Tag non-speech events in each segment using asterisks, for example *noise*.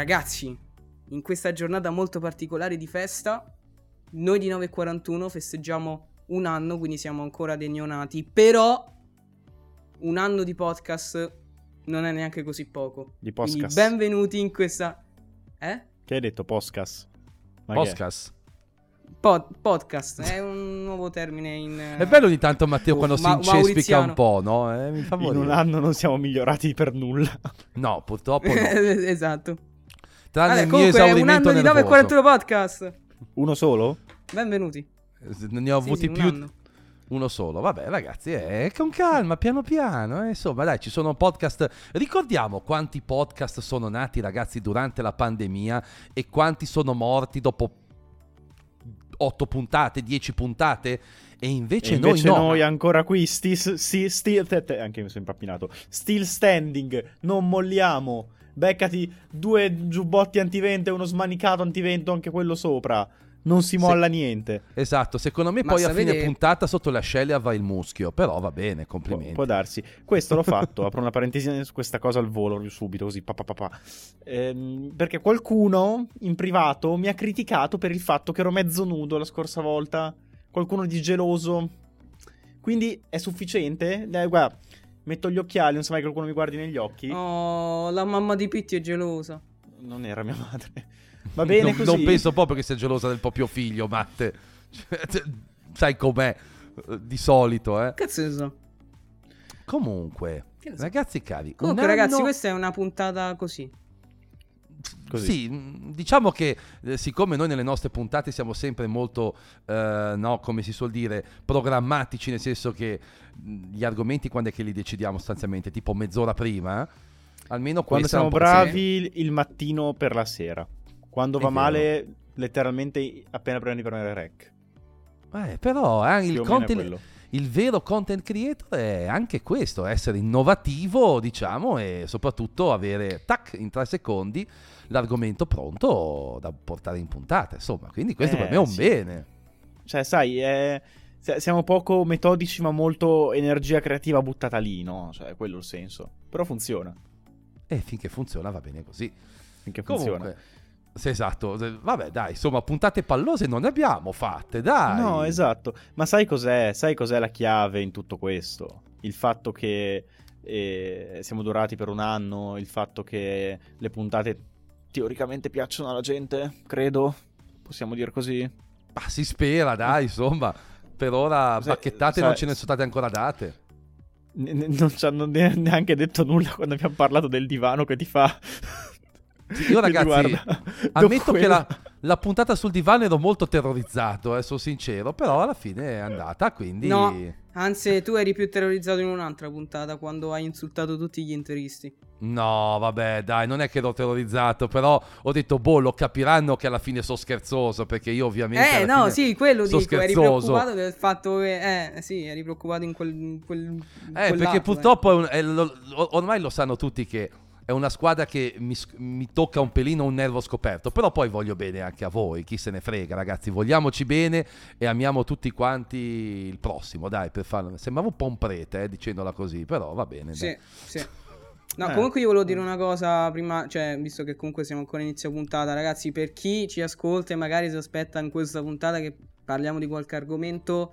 Ragazzi, in questa giornata molto particolare di festa, noi di 941 festeggiamo un anno, quindi siamo ancora dei neonati, però un anno di podcast non è neanche così poco. Di Quindi podcast. benvenuti in questa... Eh? Che hai detto? Podcast? Ma? Podcast. Pod- podcast, è un nuovo termine in... È bello ogni tanto Matteo Oh, quando si Ma- incespica Mauriziano. un po', no? Eh, mi fa In un anno non siamo migliorati per nulla. No, purtroppo no. *laughs* esatto. Tranne Vabbè, il mio comunque un esaurimento anno di nervoso. 941 podcast. Uno solo? Benvenuti. Eh, Ne ho Sì, avuti sì, un più anno. uno solo. Vabbè, ragazzi, eh, con calma, piano piano. eh, Insomma, dai, ci sono podcast. Ricordiamo quanti podcast sono nati, ragazzi, durante la pandemia e quanti sono morti dopo 8 puntate, 10 puntate. E invece, e invece noi no. noi ancora qui, sti, sti, sti- te- te- anche io mi sono impappinato. Still standing, non molliamo. Beccati due giubbotti antivento e uno smanicato antivento, anche quello sopra. Non si Se- molla niente. Esatto, secondo me Ma poi a fine sapete- puntata sotto le ascelle va il muschio. Però va bene, complimenti. può darsi. Questo l'ho fatto. *laughs* apro una parentesi su questa cosa al volo subito, così. Pa, pa, pa, pa. Ehm, perché qualcuno in privato mi ha criticato per il fatto che ero mezzo nudo la scorsa volta. Qualcuno di geloso. Quindi è sufficiente? Eh, guarda, metto gli occhiali, non so mai che qualcuno mi guardi negli occhi. Oh, la mamma di Pitti è gelosa. Non era mia madre. *laughs* Va bene non, così. non penso proprio che sia gelosa del proprio figlio, Matte. Cioè, *laughs* Sai com'è eh, di solito, eh. Cazzo ne so. Comunque, ragazzi cari, Comunque, un ragazzi, anno- questa è una puntata così. Così. Sì, mh, diciamo che eh, siccome noi nelle nostre puntate siamo sempre molto, eh, no, come si suol dire, programmatici, nel senso che mh, gli argomenti quando è che li decidiamo sostanzialmente, tipo mezz'ora prima, almeno Quando siamo bravi il mattino per la sera. Quando È va vero. male, letteralmente appena prima di premere rec. Eh, però eh, il, Più il vero content creator è anche questo, essere innovativo, diciamo, e soprattutto avere, tac, in tre secondi l'argomento pronto da portare in puntata. Insomma, quindi questo Eh, per me è un sì. bene. Cioè, sai, è- siamo poco metodici, ma molto energia creativa buttata lì, no? Cioè, quello è il senso. Però funziona. E finché funziona va bene così. Finché funziona. Comunque, sì, esatto. Vabbè, dai, insomma, puntate pallose non ne abbiamo fatte, dai. No, esatto. Ma sai cos'è? Sai cos'è la chiave in tutto questo? Il fatto che eh, siamo durati per un anno, il fatto che le puntate teoricamente piacciono alla gente, credo. Possiamo dire così. Ma si spera, dai, insomma. Per ora Sai- bacchettate sai- non ce ne sono state ancora date. Ne- ne- non ci hanno ne- neanche detto nulla quando abbiamo parlato del divano che ti fa. Io, ragazzi, guarda, Ammetto che la, la puntata sul divano ero molto terrorizzato, eh, sono sincero, però alla fine è andata, quindi... No. Anzi, tu eri più terrorizzato in un'altra puntata quando hai insultato tutti gli interisti. No, vabbè, dai, non è che ero terrorizzato, però ho detto, boh, lo capiranno che alla fine sono scherzoso, perché io ovviamente... Eh, no, sì, quello sono dico. Eri scherzoso. preoccupato del fatto che. Eh, sì, eri preoccupato in quel. in quel in Eh, perché lato, purtroppo è un- è lo- lo- ormai lo sanno tutti che è una squadra che mi, mi tocca un pelino un nervo scoperto, però poi voglio bene anche a voi, chi se ne frega ragazzi, vogliamoci bene e amiamo tutti quanti il prossimo, dai, per farlo. Sembrava un po' un prete, eh, dicendola così, però va bene. Sì, dai. sì. No, Eh. comunque io volevo dire una cosa prima, cioè, visto che comunque siamo ancora inizio puntata, ragazzi, per chi ci ascolta e magari si aspetta in questa puntata che parliamo di qualche argomento,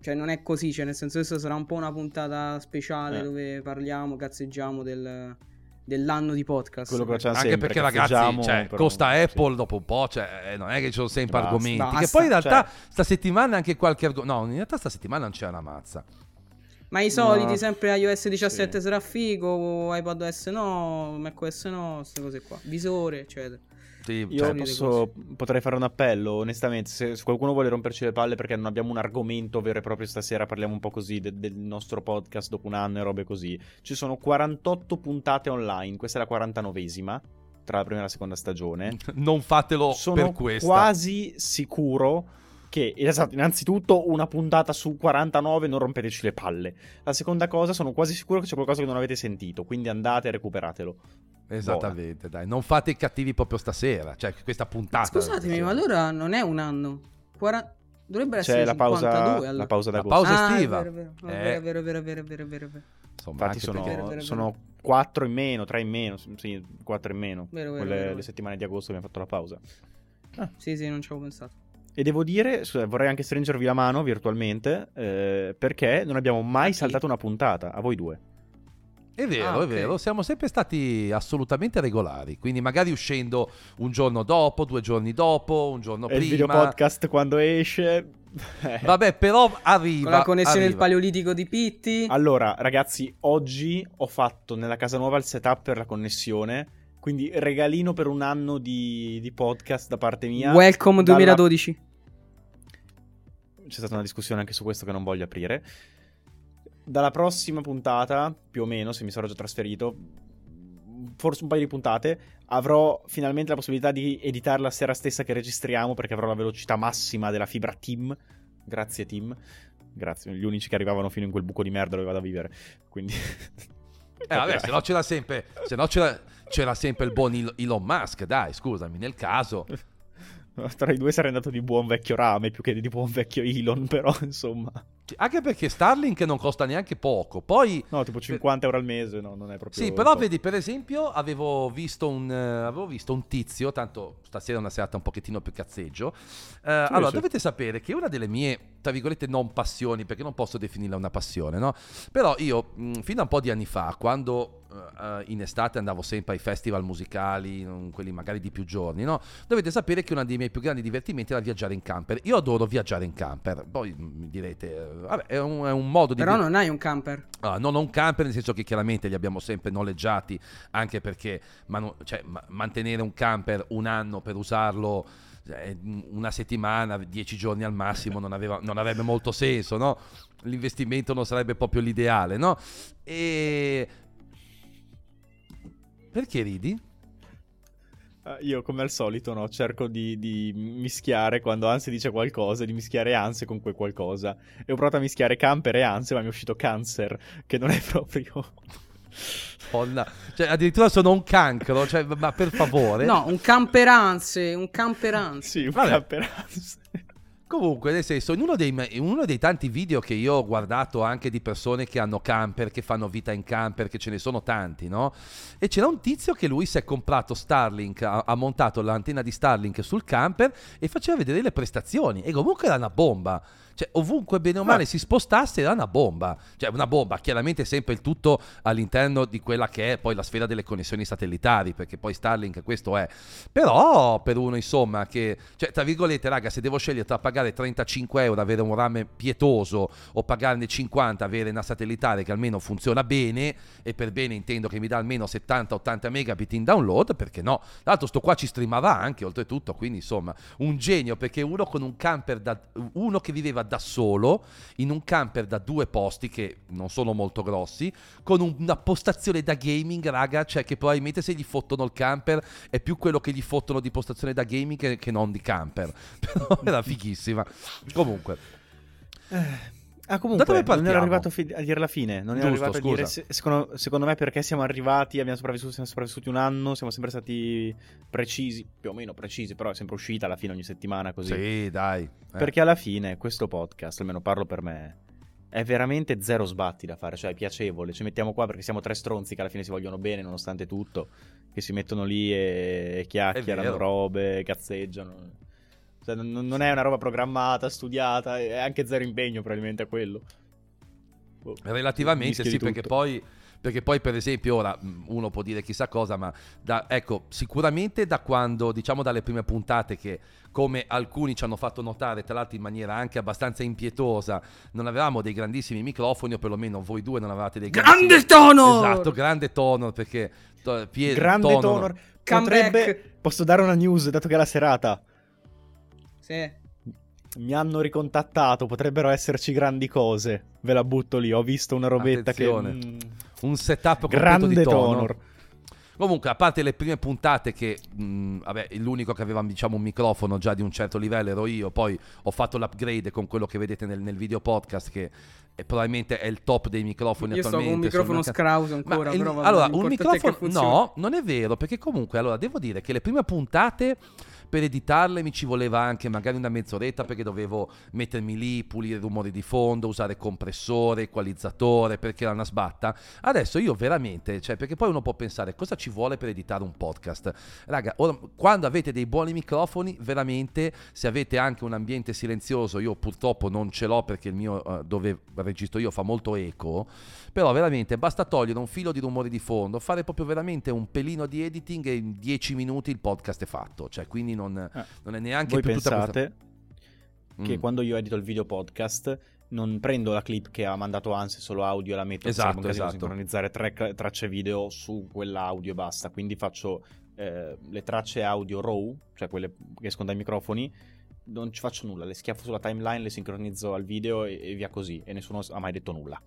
cioè non è così, cioè nel senso questa sarà un po' una puntata speciale Eh. dove parliamo, cazzeggiamo del- dell'anno di podcast. Quello che facciamo Anche sempre, perché ragazzi, cioè, però- costa sì. Apple dopo un po', cioè, eh, non è che ci sono sempre Basta. argomenti. Che Basta, poi in realtà cioè- sta settimana anche qualche argomento... No, in realtà sta settimana non c'è una mazza. Ma i soliti, No, sempre iOS 17 sì. sarà figo, iPadOS no, macOS no, queste cose qua. Visore, eccetera. Sì, Io cioè, posso, potrei fare un appello, onestamente, se, se qualcuno vuole romperci le palle perché non abbiamo un argomento vero e proprio stasera, parliamo un po' così de- del nostro podcast dopo un anno e robe così. Ci sono 48 puntate online, questa è la 49esima, tra la prima e la seconda stagione. *laughs* non fatelo Sono per questa. quasi sicuro che, esatto, innanzitutto una puntata su 49 non rompeteci le palle. La seconda cosa, sono quasi sicuro che c'è qualcosa che non avete sentito, quindi andate e recuperatelo. Esattamente, dai, non fate i cattivi proprio stasera, cioè questa puntata. Scusatemi, ma allora non è un anno. Quara- Dovrebbe C'è essere la pausa, 52 allora. la pausa La d'agosto. pausa Ah, estiva. È vero, vero, Eh. vero, vero, vero, vero, vero, vero. Insomma, Infatti sono, perché- vero, vero, sono 4 in meno, 3 in meno, sì, 4 in meno. Vero, vero, Quelle vero. le settimane di agosto abbiamo fatto la pausa. Sì, sì, non ci avevo pensato. E devo dire, scusa, vorrei anche stringervi la mano virtualmente, eh, perché non abbiamo mai chi? saltato una puntata, a voi due. È vero, Ah, è ok. vero, siamo sempre stati assolutamente regolari, quindi magari uscendo un giorno dopo, due giorni dopo, un giorno E il prima. video podcast quando esce... *laughs* Vabbè, però arriva. Con la connessione del arriva. paleolitico di Pitti. Allora, ragazzi, oggi ho fatto nella casa nuova il setup per la connessione, quindi regalino per un anno di, di podcast da parte mia. Welcome Dalla- 2012. C'è stata una discussione anche su questo che non voglio aprire. Dalla prossima puntata, più o meno, se mi sarò già trasferito, forse un paio di puntate, avrò finalmente la possibilità di editare la sera stessa che registriamo perché avrò la velocità massima della fibra Team. Grazie Team. Grazie, gli unici che arrivavano fino in quel buco di merda dove vado a vivere. Quindi... Eh, vabbè, se no c'era sempre. Se no c'era, c'era sempre il buon Elon Musk, dai, scusami, nel caso. Tra i due sarei andato di buon vecchio rame più che di buon vecchio Elon, però insomma... Anche perché Starlink non costa neanche poco. Poi. No, tipo 50 euro al mese, no, non è proprio... Sì, però vedi, per esempio, avevo visto un, eh, avevo visto un tizio, tanto stasera è una serata un pochettino più cazzeggio. Eh, allora, sì. dovete sapere che una delle mie, tra virgolette, non passioni, perché non posso definirla una passione, no? Però io, mh, fino a un po' di anni fa, quando eh, in estate andavo sempre ai festival musicali, quelli magari di più giorni, no? Dovete sapere che uno dei miei più grandi divertimenti era viaggiare in camper. Io adoro viaggiare in camper. Poi mh, mi direte, vabbè, è un, è un modo di... Però non hai un camper. Ah, non ho un camper, nel senso che chiaramente li abbiamo sempre noleggiati, anche perché manu- cioè, ma- mantenere un camper un anno per usarlo eh, una settimana, dieci giorni al massimo, non, aveva- non avrebbe molto senso, no? L'investimento non sarebbe proprio l'ideale, no? E... Perché ridi? Eh, Io, come al solito, no, cerco di, di mischiare quando Anse dice qualcosa, di mischiare Anse con quel qualcosa. E ho provato a mischiare camper e Anse, ma mi è uscito cancer, che non è *laughs* proprio... Donna. Cioè, addirittura sono un cancro, cioè, ma per favore. No, un camperanze, un camperanze. Sì, un Vabbè. camper Anse. Comunque, nel senso, in uno dei, in uno dei tanti video che io ho guardato anche di persone che hanno camper, che fanno vita in camper, che ce ne sono tanti, no? E c'era un tizio che lui si è comprato Starlink, ha, ha montato l'antenna di Starlink sul camper e faceva vedere le prestazioni. E comunque era una bomba. Cioè, ovunque bene o male si spostasse era una bomba. Cioè, una bomba, chiaramente sempre il tutto all'interno di quella che è poi la sfera delle connessioni satellitari, perché poi Starlink questo è. Però per uno, insomma, che... Cioè, tra virgolette, raga, se devo scegliere tra pagare 35 euro, avere un rame pietoso, o pagarne 50, avere una satellitare che almeno funziona bene, e per bene intendo che mi dà almeno 70-80 megabit in download, perché no? Tra l'altro sto qua ci streamava anche, oltretutto, quindi insomma, un genio, perché uno con un camper da... uno che viveva da solo, in un camper da due posti, che non sono molto grossi, con un- una postazione da gaming, raga, cioè che probabilmente se gli fottono il camper è più quello che gli fottono di postazione da gaming che, che non di camper. *laughs* Però era fighissima. Comunque, Ah, comunque, Da dove non ero partiamo? arrivato a, fi- a dire la fine. Non ero Giusto, arrivato a dire. scusa. se- secondo, secondo me, perché siamo arrivati, abbiamo sopravvissuto, siamo sopravvissuti un anno, siamo sempre stati precisi, più o meno precisi, però è sempre uscita alla fine ogni settimana così. sì, dai. eh. Perché alla fine questo podcast, almeno parlo per me, è veramente zero sbatti da fare, cioè è piacevole. Ci mettiamo qua perché siamo tre stronzi che alla fine si vogliono bene nonostante tutto, che si mettono lì e, e chiacchierano robe, cazzeggiano. Cioè, non, non è una roba programmata, studiata, è anche zero impegno probabilmente a quello. Boh, Relativamente sì, perché poi, perché poi per esempio ora uno può dire chissà cosa, ma da, ecco, sicuramente da quando, diciamo dalle prime puntate che come alcuni ci hanno fatto notare, tra l'altro in maniera anche abbastanza impietosa, non avevamo dei grandissimi microfoni, o perlomeno voi due non avevate dei Grande grandissimi... tono! Esatto, grande tono, perché... to- Pie- Grande tono-. Potrebbe... Posso dare una news, dato che è la serata. Sì. Mi hanno ricontattato, potrebbero esserci grandi cose. Ve la butto lì, ho visto una robetta Attenzione. che... mm, Un setup grande di tono. Tonor. Comunque, a parte le prime puntate che, mh, vabbè, l'unico che aveva, diciamo, un microfono già di un certo livello ero io, poi ho fatto l'upgrade con quello che vedete nel, nel video podcast, che è- probabilmente è il top dei microfoni Io sto con attualmente. un microfono sono- scrauso Ma ancora, il- però vabbè, allora, un microfono no, non è vero, perché comunque allora devo dire che le prime puntate per editarle mi ci voleva anche magari una mezz'oretta perché dovevo mettermi lì, pulire i rumori di fondo, usare compressore, equalizzatore, perché era una sbatta. Adesso io veramente, cioè, perché poi uno può pensare cosa ci vuole per editare un podcast. Raga, ora, quando avete dei buoni microfoni, veramente, se avete anche un ambiente silenzioso, io purtroppo non ce l'ho perché il mio uh, dove registro io fa molto eco, però veramente basta togliere un filo di rumore di fondo, fare proprio veramente un pelino di editing e in 10 minuti il podcast è fatto, cioè quindi non, Eh, non è neanche Voi più pensate tutta che Mm. quando io edito il video podcast non prendo la clip che ha mandato Anse solo audio e la metto Esatto, casino esatto. sincronizzare tre tracce video su quell'audio e basta. Quindi faccio eh, le tracce audio raw, cioè quelle che escono dai microfoni. Non ci faccio nulla, le schiaffo sulla timeline, le sincronizzo al video e, e via così. E nessuno ha mai detto nulla.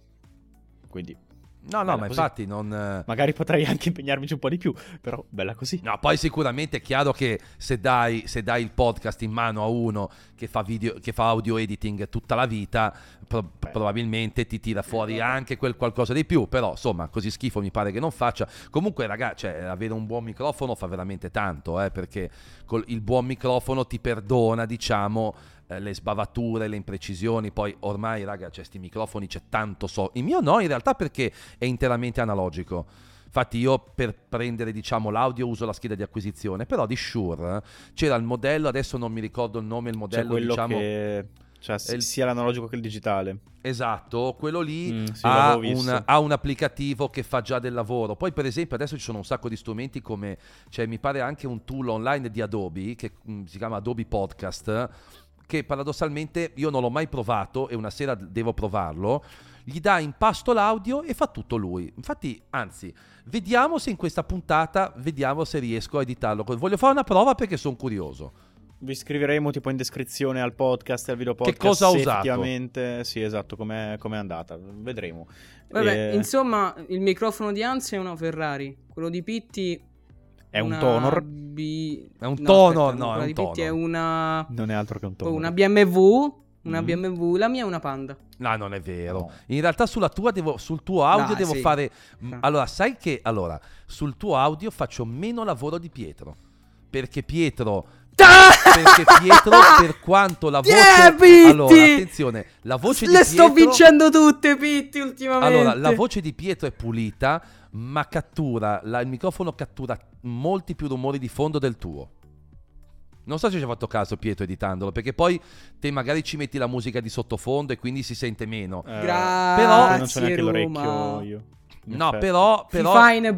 Quindi No, no, Bella ma così. infatti non... eh, magari potrei anche impegnarmici un po' di più, però bella così. No, poi sicuramente è chiaro che se dai, se dai il podcast in mano a uno che fa, video, che fa audio editing tutta la vita, pro- Beh. probabilmente ti tira fuori anche quel qualcosa di più. Però, insomma, così schifo mi pare che non faccia. Comunque, ragazzi, cioè, avere un buon microfono fa veramente tanto, eh, perché col, il buon microfono ti perdona, diciamo, eh, le sbavature, le imprecisioni. Poi ormai, raga, c'è sti microfoni, c'è tanto so. Il mio no, in realtà, perché è interamente analogico. Infatti io per prendere diciamo l'audio uso la scheda di acquisizione, però di Shure eh, c'era il modello, adesso non mi ricordo il nome, il modello quello diciamo che... Cioè, il- sia l'analogico che il digitale. esatto, quello lì Mm, sì, ha, un, ha un applicativo che fa già del lavoro. Poi per esempio adesso ci sono un sacco di strumenti come, cioè mi pare anche un tool online di Adobe che mm, si chiama Adobe Podcast che paradossalmente io non l'ho mai provato e una sera devo provarlo. Gli dà in pasto l'audio e fa tutto lui. Infatti, anzi, vediamo se in questa puntata vediamo se riesco a editarlo. Voglio fare una prova perché sono curioso. Vi scriveremo tipo in descrizione al podcast e al video podcast cosa ha se usato. effettivamente sì esatto come è andata vedremo Vabbè, Eh, insomma, il microfono di Anzi è una Ferrari. Quello di Pitti è un tonor B- È un no, tono, aspetta, no, è un Pitti è una non è altro che un oh, tonor una BMW, una Mm. BMW, la mia è una Panda. No, non è vero. No. In realtà sulla tua devo, sul tuo audio Dai, devo sì. fare... Sì. Allora, sai che... Allora, sul tuo audio faccio meno lavoro di Pietro. Perché Pietro... Perché Pietro, per quanto la *laughs* voce... Yeah, Pitti! allora, attenzione, la voce di Le Pietro... sto vincendo tutte, Pitti, ultimamente. Allora, la voce di Pietro è pulita, ma cattura, la- il microfono cattura molti più rumori di fondo del tuo. Non so se ci hai fatto caso Pietro editandolo, perché poi te magari ci metti la musica di sottofondo e quindi si sente meno. Eh, Grazie, Però- non c'ho neanche l'orecchio Roma. io in No, però, però Fine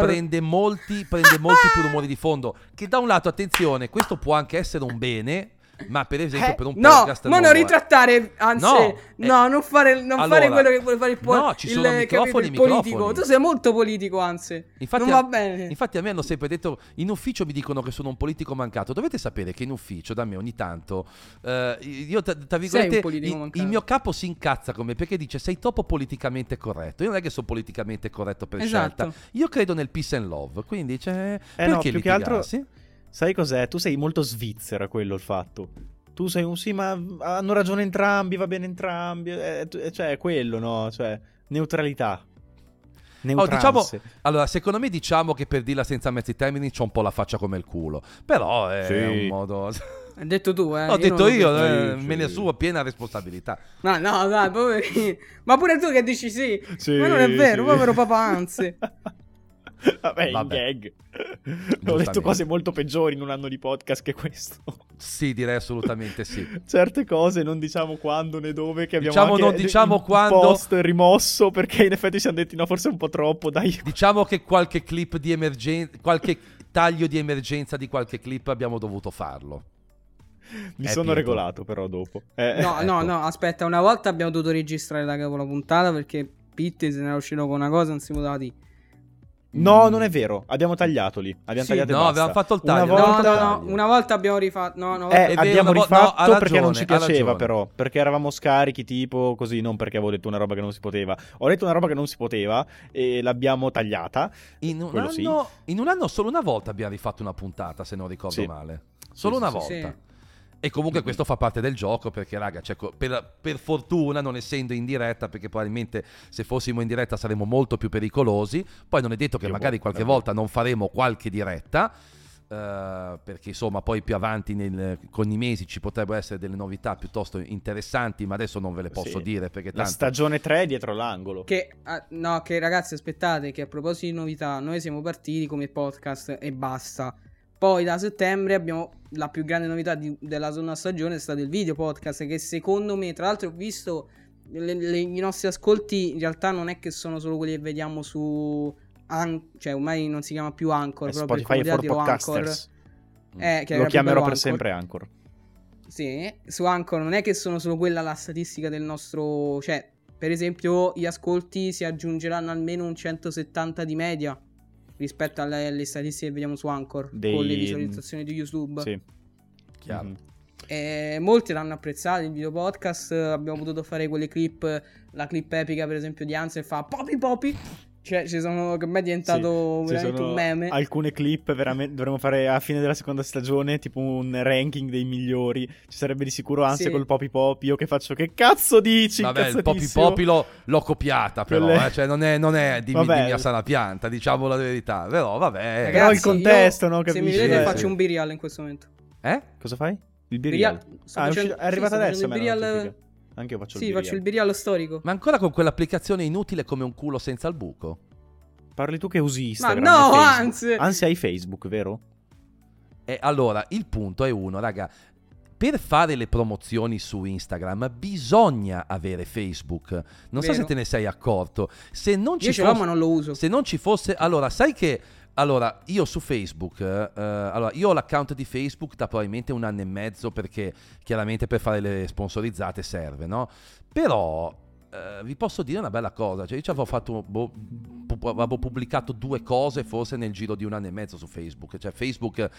prende molti, prende molti *laughs* più rumori di fondo. Che da un lato, attenzione, questo può anche essere un bene, ma per esempio Eh, per un no, podcast ma non è. ritrattare, anzi, No, no, eh, non, fare, non allora, fare quello che vuole fare il, po- no, ci il, sono capito, microfoni, il politico. microfoni. Tu sei molto politico, anzi. Infatti, non a- va bene. Infatti a me hanno sempre detto, in ufficio mi dicono che sono un politico mancato. Dovete sapere che in ufficio, da me ogni tanto, eh, io tra, tra virgolette, il- il mio capo si incazza con me perché dice sei troppo politicamente corretto. Io non è che sono politicamente corretto per Esatto. scelta. Io credo nel peace and love, quindi cioè, Eh no, perché più che altro- litigarsi? Sai cos'è tu sei molto svizzera quello il fatto tu sei un sì ma hanno ragione entrambi va bene entrambi eh, eh, cioè quello no cioè neutralità Oh, diciamo, allora, secondo me diciamo che per dirla senza mezzi termini c'ho un po' la faccia come il culo. Però è Sì. un modo... *laughs* Hai detto tu, eh. Ho detto non io, detto eh, sì, me ne assumo piena responsabilità. No, no, dai, poverino. Ma pure tu che dici sì. Sì, Ma non è vero, sì. povero papà, anzi. *laughs* *laughs* Vabbè, in Vabbè. gag. *laughs* Ho detto cose molto peggiori in un anno di podcast che questo. Sì, direi assolutamente sì. *laughs* Certe cose non diciamo quando né dove che abbiamo Diciamo anche non diciamo quando- post rimosso perché in effetti siamo detti no forse un po' troppo dai. Diciamo che qualche clip di emergenza, qualche taglio di emergenza di qualche clip abbiamo dovuto farlo. Mi Eh, sono Pietro. regolato però dopo. Eh, No, ecco. no, no, aspetta, una volta abbiamo dovuto registrare la puntata perché Pitti se ne era uscito con una cosa, non si poteva dire. No, non è vero. Abbiamo tagliato lì. Abbiamo Sì, tagliato no, basta. avevamo fatto il Una taglio, No, volta- no, taglio. no, una volta abbiamo rifatto. No, no, Eh, È vero, abbiamo una rifatto no, perché non ci piaceva però, perché eravamo scarichi tipo così, non perché avevo detto una roba che non si poteva. Ho detto una roba che non si poteva e l'abbiamo tagliata. In un, Quello sì. anno, in un anno solo una volta abbiamo rifatto una puntata, se non ricordo Sì. male. Solo Sì, una sì, volta. E comunque questo fa parte del gioco perché, raga, cioè, per, per fortuna, non essendo in diretta, perché probabilmente se fossimo in diretta saremmo molto più pericolosi, poi non è detto che Io magari boh, qualche volta non faremo qualche diretta, eh, perché insomma poi più avanti nel- con i mesi ci potrebbero essere delle novità piuttosto interessanti, ma adesso non ve le posso Sì. dire perché La tanto... stagione 3 è dietro l'angolo. Che, ah, no, che ragazzi, aspettate, che a proposito di novità, noi siamo partiti come podcast e basta. Poi da settembre abbiamo la più grande novità di- della seconda stagione, è stato il video podcast, che secondo me, tra l'altro ho visto le- le- i nostri ascolti, in realtà non è che sono solo quelli che vediamo su... An- cioè ormai non si chiama più Anchor, però per Spotify for Anchor. podcasters. Mm. Eh, che Lo chiamerò per Anchor. sempre Anchor. Sì, su Anchor non è che sono solo quella la statistica del nostro... Cioè, per esempio, gli ascolti si aggiungeranno almeno un 170 di media rispetto alle, alle statistiche che vediamo su Anchor Dei- con le visualizzazioni di YouTube. Sì. Chiaro. Mhm. E molti l'hanno apprezzato il video podcast. Abbiamo potuto fare quelle clip, la clip epica, per esempio, di Ansel fa Poppy Poppy. Cioè, ci sono che ormai è diventato Sì, veramente sono un meme. Alcune clip veramente dovremmo fare a fine della seconda stagione, tipo un ranking dei migliori. Ci sarebbe di sicuro ansia Sì. col Poppy Pop. Io che faccio che cazzo dici? Vabbè, il Poppy. Poppy l'ho, l'ho copiata però, Quelle- eh, cioè non è, non è dimmi, Vabbè. dimmi a sana pianta, diciamo la verità, però vabbè. Ragazzi, Però il contesto, io, no, Se mi capisci? vedete Eh, faccio sì. un birial in questo momento. Eh? Cosa fai? Il Birial. Birial. Ah, è, uscito- è arrivata sì, sto adesso. il birial- notifica. Anche io faccio Sì, il faccio il Birial. birial storico. Ma ancora con quell'applicazione inutile come un culo senza il buco? Parli tu che usi Ma Instagram. no, e Facebook. anzi. Anzi, hai Facebook, vero? E allora, il punto è uno, raga. Per fare le promozioni su Instagram bisogna avere Facebook. Non so Vero. se te ne sei accorto. Se non ci Io ce l'ho, fosse- ma non lo uso. Se non ci fosse, allora, sai che allora io su Facebook, eh, eh, allora io ho l'account di Facebook da probabilmente un anno e mezzo perché chiaramente per fare le sponsorizzate serve, no? Però eh, vi posso dire una bella cosa, cioè io ci avevo fatto boh, pu- avevo pubblicato due cose forse nel giro di un anno e mezzo su Facebook, cioè Facebook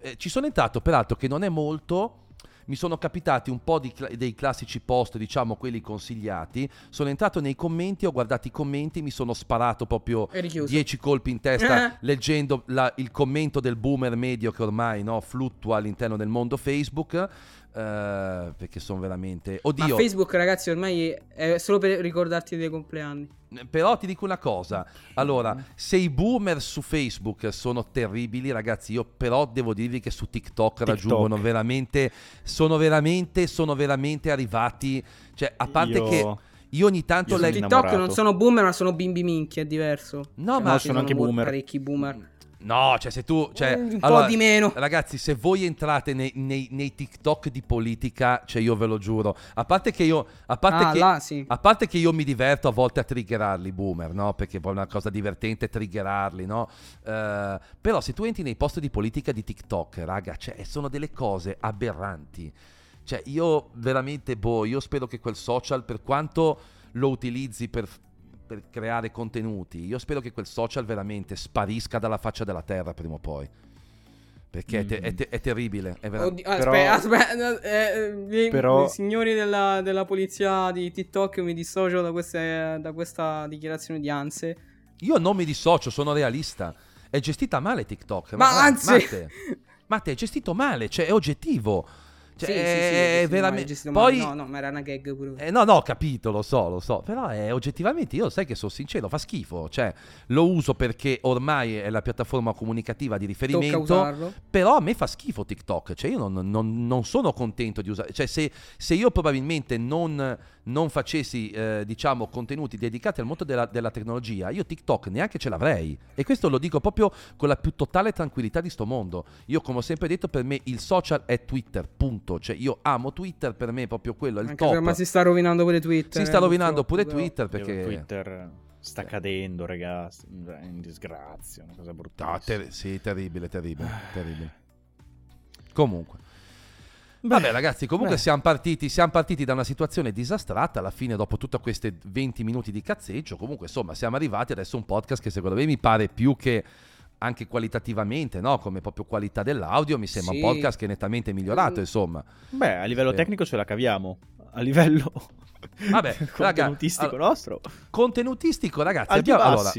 eh, ci sono entrato peraltro che non è molto mi sono capitati un po' di dei classici post, diciamo quelli consigliati. Sono entrato nei commenti, ho guardato i commenti, mi sono sparato proprio E richiuso. 10 colpi in testa Eh. leggendo la- il commento del boomer medio che ormai no, fluttua all'interno del mondo Facebook. eh, perché sono veramente. Ma Oddio, Facebook, ragazzi, ormai è solo per ricordarti dei compleanni. Però ti dico una cosa. Allora, se i boomer su Facebook sono terribili, ragazzi, io però devo dirvi che su TikTok, raggiungono veramente. Sono veramente, sono veramente arrivati. Cioè, a parte Io- che io ogni tanto leggo. TikTok innamorato. non sono boomer, ma sono bimbi minchia, è diverso. No, Cioè, ma ci sono anche boomer. Parecchi boomer. No, cioè se tu... Cioè, un po' allora, di meno. Ragazzi, se voi entrate nei, nei- nei TikTok di politica, cioè io ve lo giuro, a parte che io... A parte, Ah, che, là, sì. a parte che io mi diverto a volte a triggerarli, boomer, no? Perché poi è una cosa divertente triggerarli, no? Eh, però se tu entri nei post di politica di TikTok, raga, cioè sono delle cose aberranti. Cioè io veramente, boh, io spero che quel social, per quanto lo utilizzi per, per creare contenuti, io spero che quel social veramente sparisca dalla faccia della terra prima o poi. Perché è, te- è te- è terribile. È vera- Oddio, Però- aspetta, aspetta, eh, eh, Però- i signori della, della polizia di TikTok mi dissocio da, queste- da questa dichiarazione di Anse. Io non mi dissocio, sono realista. È gestita male TikTok. Ma anzi- Matte, Matte, è gestito male, cioè è oggettivo. Cioè, sì, sì, sì, è è gestito veramente... male, è gestito Poi... No, no, ma era una gag pure. Eh, no, no, ho capito, lo so, lo so. Però è oggettivamente, io sai che sono sincero, fa schifo. Cioè, lo uso perché ormai è la piattaforma comunicativa di riferimento. Però a me fa schifo TikTok, cioè io non, non- non sono contento di usare, cioè se, se io probabilmente non, non facessi eh, diciamo contenuti dedicati al mondo della, della tecnologia, io TikTok neanche ce l'avrei e questo lo dico proprio con la più totale tranquillità di sto mondo. Io come ho sempre detto per me il social è Twitter, punto, cioè io amo Twitter, per me è proprio quello, è il Anche se top. ormai si sta rovinando pure Twitter. Si sta eh, rovinando purtroppo, pure però. Twitter perché... Twitter sta cadendo, ragazzi. È in disgrazia, una cosa bruttissima. No, ter- sì, terribile, terribile, terribile. Comunque. Vabbè ragazzi, comunque siamo partiti, siamo partiti da una situazione disastrata, alla fine dopo tutti questi 20 minuti di cazzeggio, comunque insomma siamo arrivati adesso a un podcast che secondo me mi pare più che anche qualitativamente, no? Come proprio qualità dell'audio, mi sembra Sì. un podcast che è nettamente migliorato, Mm. insomma. Beh, a livello Sì. tecnico ce la caviamo. A livello Vabbè, *laughs* raga, contenutistico allora, nostro. Contenutistico, ragazzi, abbiamo, allora.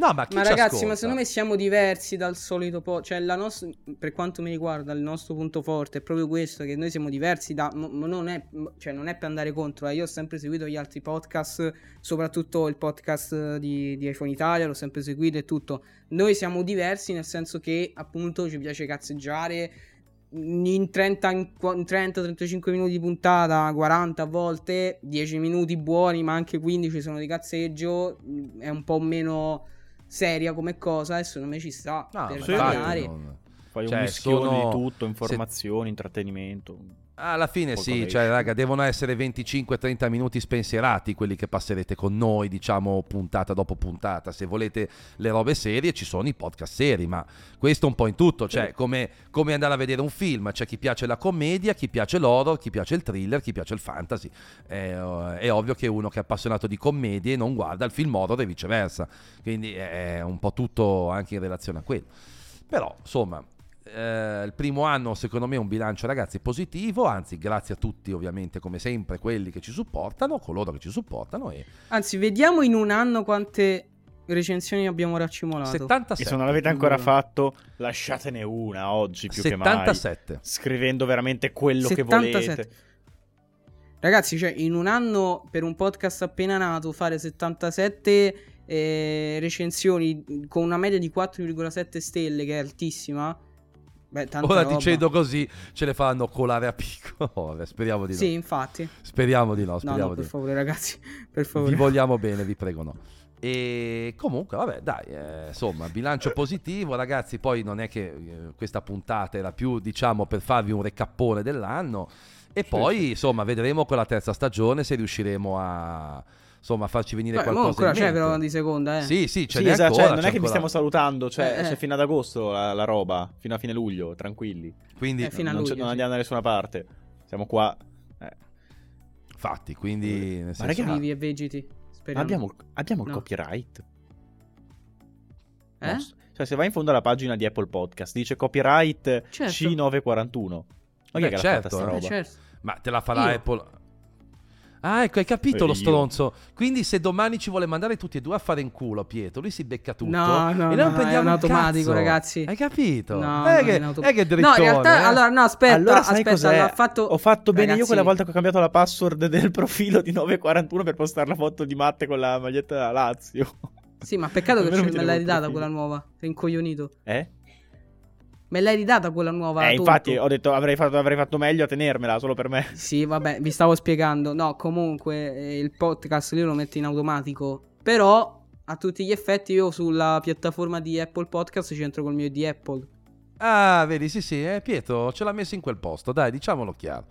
No, ma Ma ragazzi, ascolta? ma secondo me siamo diversi dal solito po'. Cioè, la nostra, per quanto mi riguarda, il nostro punto forte è proprio questo: che noi siamo diversi da. m- non, è, m- cioè, non è per andare contro. eh. Io ho sempre seguito gli altri podcast, soprattutto il podcast di, di iPhone Italia, l'ho sempre seguito e tutto. Noi siamo diversi nel senso che, appunto, ci piace cazzeggiare. In 30, in qua- in 30-35 minuti di puntata, 40 a volte, 10 minuti buoni, ma anche 15 sono di cazzeggio. mm, È un po' meno seria come cosa e secondo me ci sta No, per sì, infatti variare. non- Fai Cioè, un mischione sono- di tutto, informazioni, intrattenimento. Alla fine sì, cioè raga, devono essere 25-30 minuti spensierati quelli che passerete con noi, diciamo puntata dopo puntata. Se volete le robe serie ci sono i podcast seri, ma questo un po' in tutto, cioè come, come andare a vedere un film, c'è chi piace la commedia, chi piace l'horror, chi piace il thriller, chi piace il fantasy. È, è ovvio che uno che è appassionato di commedie non guarda il film horror e viceversa, quindi è un po' tutto anche in relazione a quello. Però, insomma, eh, il primo anno secondo me è un bilancio ragazzi positivo, anzi grazie a tutti ovviamente come sempre quelli che ci supportano, coloro che ci supportano e Anzi, vediamo in un anno quante recensioni abbiamo raccimolato. 77. E se non l'avete ancora fatto, lasciatene una oggi più che mai. 77. Scrivendo veramente quello che 77. volete. Ragazzi, cioè, in un anno per un podcast appena nato fare 77 eh, recensioni con una media di 4,7 stelle, che è altissima. Beh, Ora roba. dicendo così ce le faranno colare a picco. *laughs* Vabbè, speriamo di no. Sì, infatti. Speriamo di no, No, speriamo no, di per no. favore, ragazzi. *laughs* Per favore. Vi vogliamo bene, vi prego no. E comunque, vabbè, dai, eh, insomma, bilancio positivo, ragazzi. Poi non è che eh, questa puntata era più, diciamo, per farvi un recappone dell'anno. E poi, insomma, vedremo con la terza stagione se riusciremo a, insomma, farci venire Beh, qualcosa ancora in c'è però di seconda, eh. Sì, sì, ce Sì, esatto, ancora, cioè, non c'è è che vi ancora. stiamo salutando, cioè Eh, eh. c'è fino ad agosto la, la roba, fino a fine luglio, tranquilli. Quindi, Eh, non, c'è- luglio, non sì. andiamo da nessuna parte. Siamo qua. Eh. infatti, quindi, nel Ma senso, raga, Vivi e vegeti. Speriamo. Abbiamo, il- abbiamo il No. copyright. Eh? Cioè, se vai in fondo alla pagina di Apple Podcast, dice copyright Certo. C941. Ma è che l'ha certo, fatta sta eh. Eh, roba? certo. ma te la farà Io. Apple. Ah, ecco, hai capito Eh, lo io. stronzo. Quindi, se domani ci vuole mandare tutti e due a fare in culo a Pietro, lui si becca tutto. No, no, e no, noi no, non prendiamo è un automatico, cazzo. ragazzi. Hai capito? No, è, no, che, in auto- è che è No, in drittone, realtà, eh. allora, no, aspetta, allora, sai aspetta, cos'è? l'ha fatto... Ho fatto bene io quella volta che ho cambiato la password del profilo di 941 per postare la foto di Matte con la maglietta della Lazio. Sì, ma peccato che me l'hai ridata quella nuova. Sei incoglionito. Eh? Me l'hai ridata quella nuova. Eh, infatti ho detto avrei fatto, avrei fatto meglio a tenermela solo per me. Sì, vabbè, vi stavo spiegando. No, comunque eh, il podcast io lo metto in automatico. Però, a tutti gli effetti, io sulla piattaforma di Apple Podcast ci entro col mio di Apple. Ah, vedi, sì, sì, eh, Pietro ce l'ha messo in quel posto, dai, diciamolo chiaro.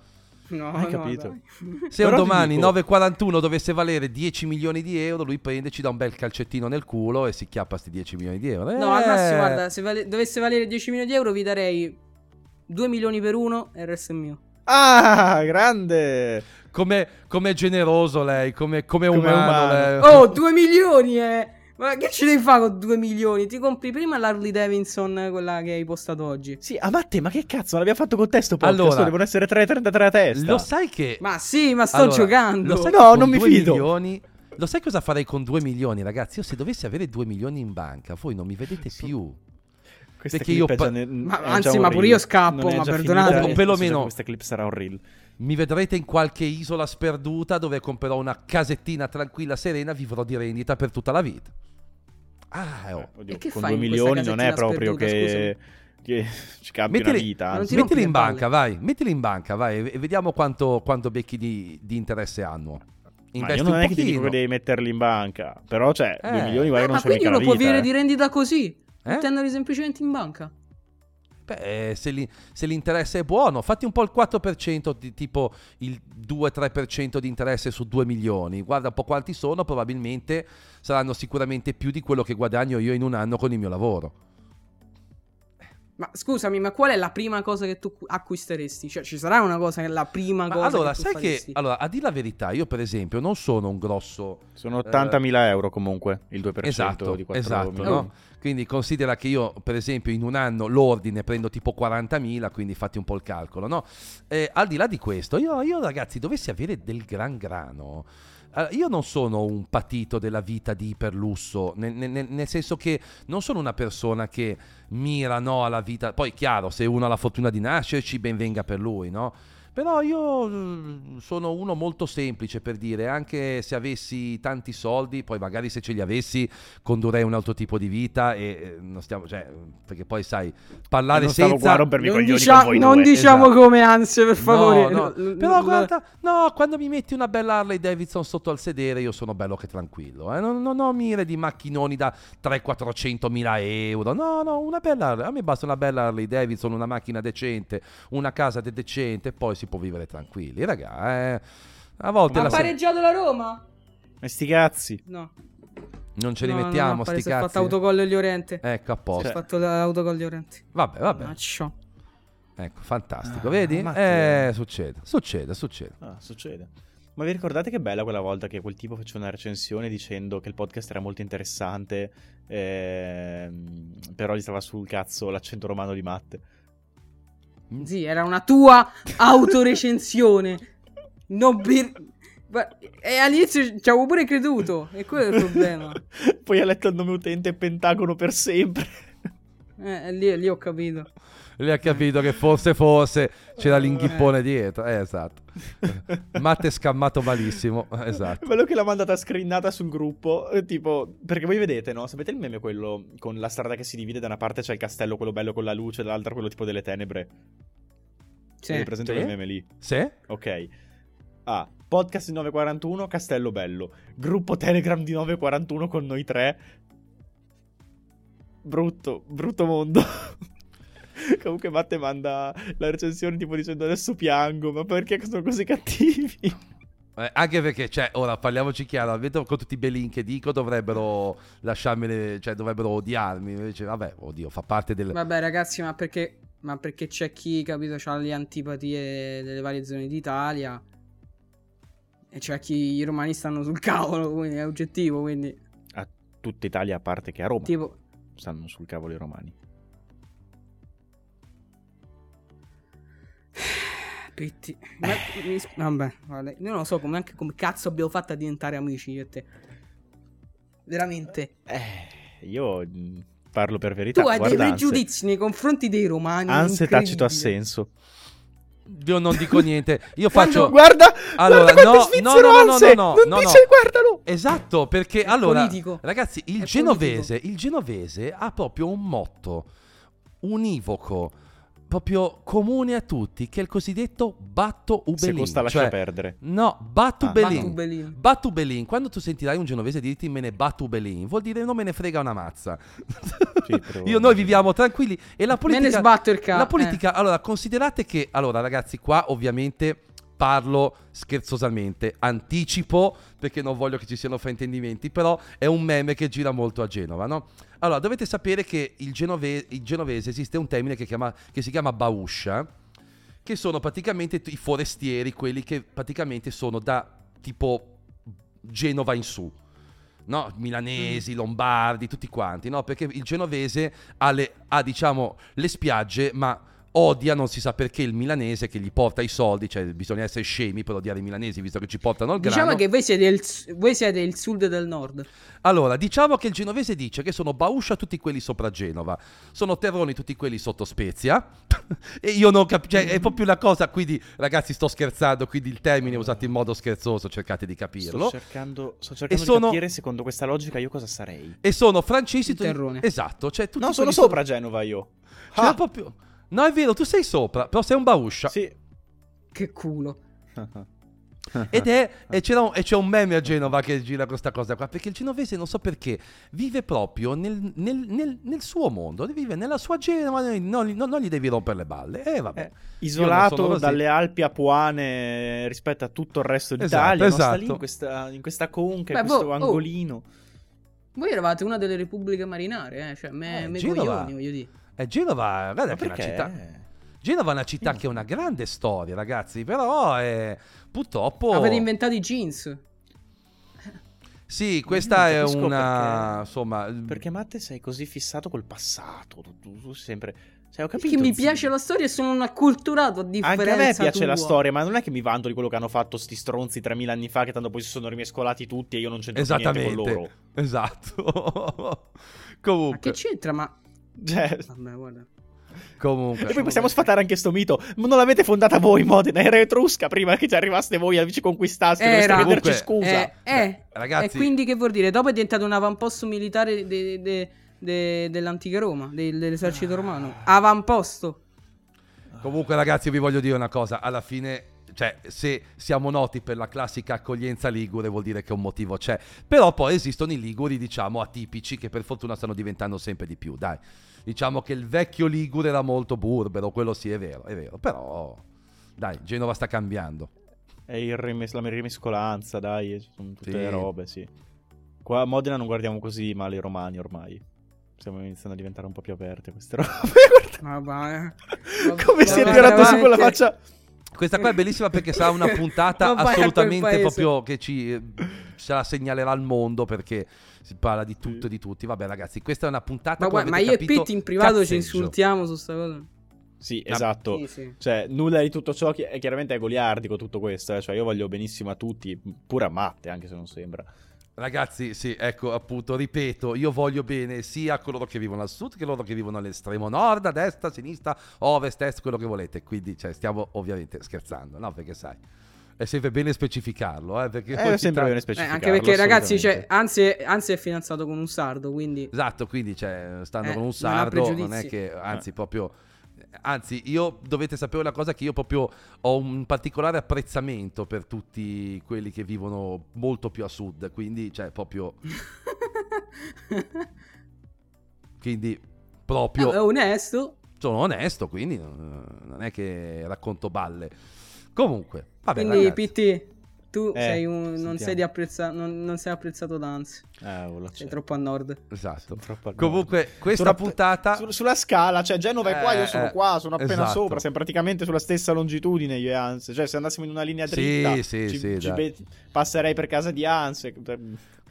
*laughs* No, Hai no, capito? dai. *laughs* Se un domani dico- 941 dovesse valere 10 milioni di euro, lui prende, ci dà un bel calcettino nel culo e si chiappa sti 10 milioni di euro. No, al Eh. massimo, guarda, se vale- dovesse valere 10 milioni di euro, vi darei 2 milioni per uno e il resto è mio. Ah, grande! Come, come generoso lei, come, come Come umano. umano. lei. Oh, 2 milioni, eh! Ma che ci devi fare con 2 milioni? Ti compri prima l'Harley Davidson, quella che hai postato oggi. Sì, ah Matte, ma che cazzo, l'abbiamo fatto con testo podcast, Allora- devono essere 3,33 a testa. Lo sai che... Ma sì, ma sto Allora, giocando. lo sai No, non mi due fido. Milioni, lo sai cosa farei con 2 milioni, ragazzi? Io se dovessi avere 2 milioni in banca, voi non mi vedete più. Questa perché clip io pa- ne- Ma anzi, ma pure io scappo, ma perdonate. finita, O perlomeno- Questa clip sarà un reel. Mi vedrete in qualche isola sperduta dove comprerò una casettina tranquilla, serena, vivrò di rendita per tutta la vita. Ah, oh. Oddio, E che con fai 2 in questa milioni non è proprio sperduta, che, che ci cambi una Mettili, vita. non anzi. ti rompi mettili in banca, vai. Mettili in banca, vai. E vediamo quanto, quanto becchi di, di interesse annuo. Ma io non un è che ti dico che devi metterli in banca. Però, cioè, 2 Eh. milioni Eh, magari ma non sono quindi mica uno può vita. vivere eh. di rendita così, Eh? mettendoli semplicemente in banca. Beh, se, li- se l'interesse è buono, fatti un po' il 4%, di, tipo il 2-3% di interesse su 2 milioni. Guarda un po' quanti sono, probabilmente saranno sicuramente più di quello che guadagno io in un anno con il mio lavoro. Ma scusami, ma qual è la prima cosa che tu acquisteresti? Cioè, ci sarà una cosa che è la prima Ma cosa allora, che tu sai faresti? che, allora, a dire la verità, io per esempio non sono un grosso... Sono 80.000 euro comunque, il 2% Esatto, di 4 esatto, milioni. no? Quindi considera che io, per esempio, in un anno l'ordine prendo tipo 40.000, quindi fatti un po' il calcolo, no? Eh, al di là di questo, io, io, ragazzi, dovessi avere del gran grano, allora, io non sono un patito della vita di iperlusso, nel, nel- nel senso che non sono una persona che mira no, alla vita. Poi, chiaro, se uno ha la fortuna di nascerci, ben venga per lui, no? Però io mm, sono uno molto semplice per dire, anche se avessi tanti soldi, poi magari se ce li avessi condurrei un altro tipo di vita e eh, non stiamo, cioè, perché poi sai, parlare non senza... Non, dicia- con voi non diciamo esatto. come ansia, per favore. No, no, però guarda, no, quando mi metti una bella Harley Davidson sotto al sedere io sono bello che tranquillo, eh. non, non ho mire di macchinoni da 300-400 mila euro, no, no, una bella, a me basta una bella Harley Davidson, una macchina decente, una casa de- decente, poi si può vivere tranquilli, raga, eh. A volte Ha la se- pareggiato la Roma? Ma sti cazzi. No. non ce li No, mettiamo, no, sti cazzi. fatto autogol agli Oriente. Ecco, a posto. Si è fatto l'autogol agli Oriente. Vabbè, vabbè. Maccio. Ecco, fantastico, Ah, vedi? ma Eh, succede, succede, succede. Ah, succede. Ma vi ricordate che bella quella volta che quel tipo faceva una recensione dicendo che il podcast era molto interessante, ehm, però gli stava sul cazzo l'accento romano di Matte? Sì, era una tua autorecensione. non per... E all'inizio ci avevo pure creduto. E quello è il problema. *laughs* Poi ha letto il nome utente Pentagono per sempre. Eh, lì, lì ho capito. Lei ha capito che forse forse c'era l'inghippone dietro. Eh, esatto. *laughs* Matte scammato malissimo. Esatto. Quello che l'ha mandata screenata sul gruppo, eh, tipo, perché voi vedete, no? Sapete il meme quello con la strada che si divide, da una parte c'è il castello, quello bello con la luce, dall'altra quello tipo delle tenebre. Sì. Avete presente Sì. quel meme lì? Sì? Ok. Ah, podcast di 941, Castello Bello. Gruppo Telegram di 941 con noi tre. Brutto, brutto mondo. *laughs* Comunque Matte manda la recensione tipo dicendo adesso piango, ma perché sono così cattivi? Eh, anche perché, cioè, ora parliamoci chiaro, vedo con tutti i bei link che dico dovrebbero lasciarmene, cioè dovrebbero odiarmi. Invece, vabbè, oddio, fa parte del... Vabbè, ragazzi, ma perché, ma perché c'è chi, capito, ha le antipatie delle varie zone d'Italia. E c'è chi i romani stanno sul cavolo, quindi è oggettivo, quindi... A tutta Italia a parte che a Roma Tipo... stanno sul cavolo i romani. Petti. Ma- mi- Vabbè, guarda, io non lo so come, anche come cazzo abbiamo fatto a diventare amici io e te. Veramente. Eh, io parlo per verità. Tu hai dei guarda, Anse. pregiudizi nei confronti dei romani. Anse tacito assenso. Io non dico niente. Io Quando- faccio... Guarda, Allora, guarda no, quanto è no, svizzero no, no, no, Anse! no, non no, dice no. guardalo! Esatto, perché È allora, politico. ragazzi, il genovese, il genovese ha proprio un motto univoco, proprio comune a tutti, che è il cosiddetto batto Se ubelin. costa lascia cioè, perdere. No, battu Ah, belin. Battu Belin. Battu belin. Quando tu sentirai un genovese dirti me ne battu belin, vuol dire non me ne frega una mazza. *laughs* Io noi viviamo tranquilli e la Me politica ne sbatto il eh. cazzo. la politica, allora, considerate che, allora, ragazzi, qua ovviamente parlo scherzosamente, anticipo perché non voglio che ci siano fraintendimenti, però è un meme che gira molto a Genova, no? Allora, dovete sapere che il, genove- il genovese esiste un termine che, chiama- che si chiama bauscia, che sono praticamente i forestieri, quelli che praticamente sono da tipo Genova in su. No, milanesi, lombardi, tutti quanti, no? Perché il genovese ha, le- ha, diciamo, le spiagge, ma odia, non si sa perché, il milanese che gli porta i soldi, cioè bisogna essere scemi per odiare i milanesi, visto che ci portano il grano. Diciamo che voi siete, il, voi siete il sud del nord. Allora, diciamo che il genovese dice che sono Bauscia tutti quelli sopra Genova, sono Terroni tutti quelli sotto Spezia, *laughs* e io non capisco, cioè è proprio una cosa, quindi ragazzi sto scherzando, quindi il termine è usato in modo scherzoso, cercate di capirlo. Sto cercando, sto cercando E di sono- capire secondo questa logica io cosa sarei. E sono francesi terrone. Esatto, cioè tutti No, sono sopra Genova io. Cioè, Ah, proprio... No, è vero, tu sei sopra, però sei un Bauscia. Sì. Che culo. *laughs* Ed è, e, c'era un- e c'è un meme a Genova che gira questa cosa qua, perché il genovese non so perché vive proprio nel, nel- nel- nel suo mondo, vive nella sua Genova, non, non- non gli devi rompere le balle. Vabbè. Eh, sono isolato dalle Alpi apuane rispetto a tutto il resto Esatto, d'Italia, sta esatto. lì in questa, in questa conca, Beh, in questo boh, oh. angolino. Voi eravate una delle repubbliche marinare, eh? Cioè, me, Eh, me coglioni, voglio dire. E Genova, guarda Ma che è una città... Genova è una città che ha una grande storia, ragazzi, però è... purtroppo... Avete inventato i jeans. Sì, questa è una... perché- insomma... Perché Matte sei così fissato col passato? Tu, tu- tu sempre... Cioè, ho capito. Perché mi zio. piace la storia e sono un acculturato a differenza Anche a me piace tua. la storia, ma non è che mi vanto di quello che hanno fatto sti stronzi 3000 anni fa, che tanto poi si sono rimescolati tutti e io non c'entro niente con loro. Esattamente. *laughs* Esatto. Ma comunque, che c'entra? Ma... Cioè, Vabbè, guarda. comunque. e poi possiamo sfatare anche sto mito. Ma non l'avete fondata voi, Modena, era etrusca prima che ci arrivaste voi a ci conquistaste. Era. Dovreste chiederci Comunque, scusa. Eh, eh. Ragazzi- E quindi che vuol dire? Dopo è diventato un avamposto militare de- de- de- dell'antica Roma, de- dell'esercito romano. Avamposto. Comunque, ragazzi, vi voglio dire una cosa. Alla fine, cioè, se siamo noti per la classica accoglienza ligure, vuol dire che un motivo c'è. Però poi esistono i liguri, diciamo, atipici, che per fortuna stanno diventando sempre di più. Dai, diciamo che il vecchio ligure era molto burbero, quello sì è vero, è vero. Però, dai, Genova sta cambiando. È il rimes- la rimescolanza, dai, sono tutte Sì. le robe, sì. Qua a Modena non guardiamo così male i romani ormai. Stiamo iniziando a diventare un po' più aperte queste *laughs* robe. Guarda Vabbè. come si è Vabbè, tirato su quella che- faccia. Questa qua è bellissima perché sarà una *laughs* puntata assolutamente proprio che ci ce la segnalerà al mondo perché si parla di tutto e di tutti. Vabbè, ragazzi, questa è una puntata Ma, come guarda, ma avete io e capito, Pitt in privato ci cazzeggio. insultiamo su sta cosa. Sì, Ah, esatto. Sì, sì. Cioè, nulla di tutto ciò che è chiaramente è goliardico tutto questo. eh. Cioè, io voglio benissimo a tutti, pure a Matte, anche se non sembra. Ragazzi, sì, ecco, appunto, ripeto, io voglio bene sia a coloro che vivono al sud che a coloro che vivono all'estremo nord, a destra, a sinistra, ovest, est, quello che volete. Quindi, cioè, stiamo ovviamente scherzando, no? Perché sai, è sempre bene specificarlo, eh? Perché È ogni sempre bene Eh, specificarlo. anche perché, ragazzi, cioè, anzi, anzi è fidanzato con un sardo, quindi... Esatto, quindi cioè, stanno Eh, con un non sardo, non, è pregiudizi. che, anzi, Eh. proprio... Anzi, io dovete sapere una cosa che io proprio ho un particolare apprezzamento per tutti quelli che vivono molto più a sud, quindi cioè proprio *laughs* quindi proprio è onesto. sono onesto, quindi eh, non è che racconto balle. Comunque, vabbè, quindi, ragazzi. PT, tu Eh, sei un, non, sei di apprezza- non, non sei apprezzato da Anzi. Eh, Sei troppo a nord. Esatto. Troppo al Comunque, questa Sulla- puntata Su- sulla scala, cioè Genova è qua, io sono Eh, qua, sono appena esatto. sopra, siamo praticamente sulla stessa longitudine io e Hans. Cioè, se andassimo in una linea Sì, dritta, sì, ci- sì, ci be- passerei per casa di Hans.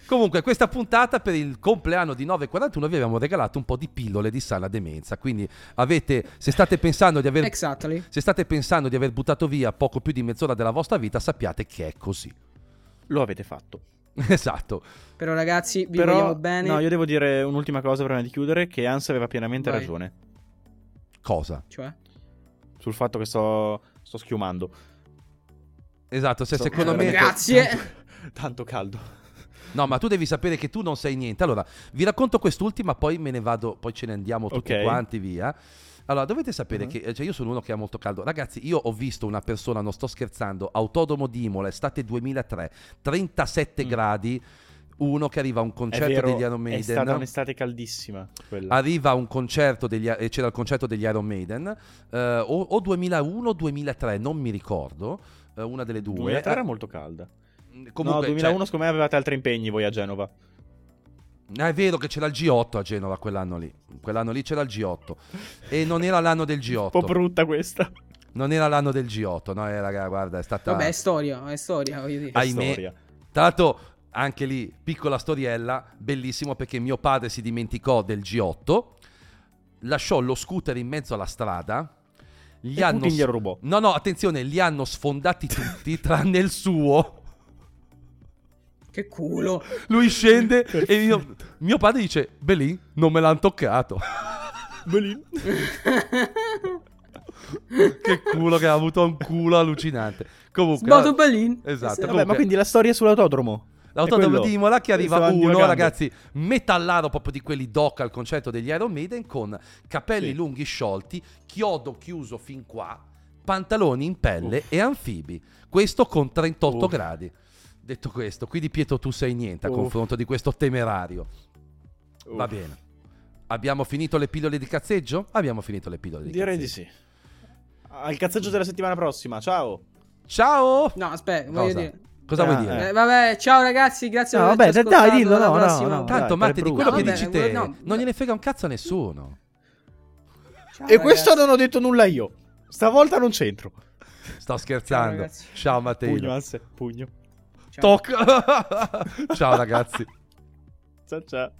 Comunque, questa puntata per il compleanno di 941 vi abbiamo regalato un po' di pillole di sana demenza. Quindi avete, se state pensando di aver, Exactly. se state pensando di aver buttato via poco più di mezz'ora della vostra vita, sappiate che è così. Lo avete fatto. *laughs* Esatto. Però ragazzi, vi Però, vogliamo bene. no, io devo dire un'ultima cosa prima di chiudere, che Hans aveva pienamente Vai. ragione. Cosa? Cioè? Sul fatto che sto, sto schiumando. Esatto, se Sto- secondo me... Grazie. Tanto, tanto caldo. No, ma tu devi sapere che tu non sai niente. Allora, vi racconto quest'ultima, poi me ne vado, poi ce ne andiamo tutti Ok. quanti via. Allora, dovete sapere Mhm. che eh, cioè, io sono uno che ha molto caldo. Ragazzi, io ho visto una persona, non sto scherzando, Autodromo di Imola, estate 2003, 37 Mm. gradi, uno che arriva a un concerto vero, degli Iron è stata Maiden. un'estate caldissima quella. Arriva a un concerto degli, e c'era il concerto degli Iron Maiden, eh, o, o 2001 o 2003, non mi ricordo, eh, una delle due. 2003 era Eh, molto calda. Comunque, no, 2001 cioè, secondo me avevate altri impegni voi a Genova. Ah, È vero che c'era il G8 a Genova quell'anno lì. Quell'anno lì c'era il G8. E non era l'anno del Un po' G8. brutta questa. Non era l'anno del G8. No, eh, raga, guarda, è stata. Vabbè, è storia, è storia, voglio dire. Ah, Ahimè. storia. Tra l'altro, anche lì, piccola storiella, bellissimo perché mio padre si dimenticò del G8. Lasciò lo scooter in mezzo alla strada. Gli E hanno. Putin glielo rubò. No, no, attenzione, li hanno sfondati tutti, *laughs* tranne il suo. Che culo. Lui scende e mio, mio padre dice: Belì, non me l'hanno toccato. *laughs* Belin. *laughs* che culo che ha avuto un culo allucinante. Comunque, Sbato Berlin. Esatto. Eh, Vabbè, Comunque- ma quindi la storia sull'autodromo. L'autodromo È di Imola che arriva uno, ragazzi, metallaro proprio di quelli doc al concerto degli Iron Maiden con capelli Sì. lunghi sciolti, chiodo chiuso fin qua, pantaloni in pelle e anfibi. Questo con 38 Uff. gradi. Detto questo, quindi Pietro tu sei niente a Uff. confronto di questo temerario. Va Uff. bene. Abbiamo finito le pillole di cazzeggio? Abbiamo finito le pillole di Direi di cazzeggio. sì. Al cazzeggio della settimana prossima. Ciao. Ciao! No, aspetta, voglio Cosa? dire. Cosa Ah, vuoi dire? Eh, vabbè, ciao ragazzi, grazie No, per averci vabbè, dai, dillo, no, no, prossima. no. Tanto, dai, Matte, per di quello che Vabbè, dici te, no. non gliene frega un cazzo a nessuno. Ciao, E questo ragazzi. non ho detto nulla io. Stavolta non c'entro. Sto scherzando. ragazzi. Ciao, Matteo. Pugno, Anse, pugno. Ciao. Toc. *laughs* Ciao ragazzi. Ciao ciao.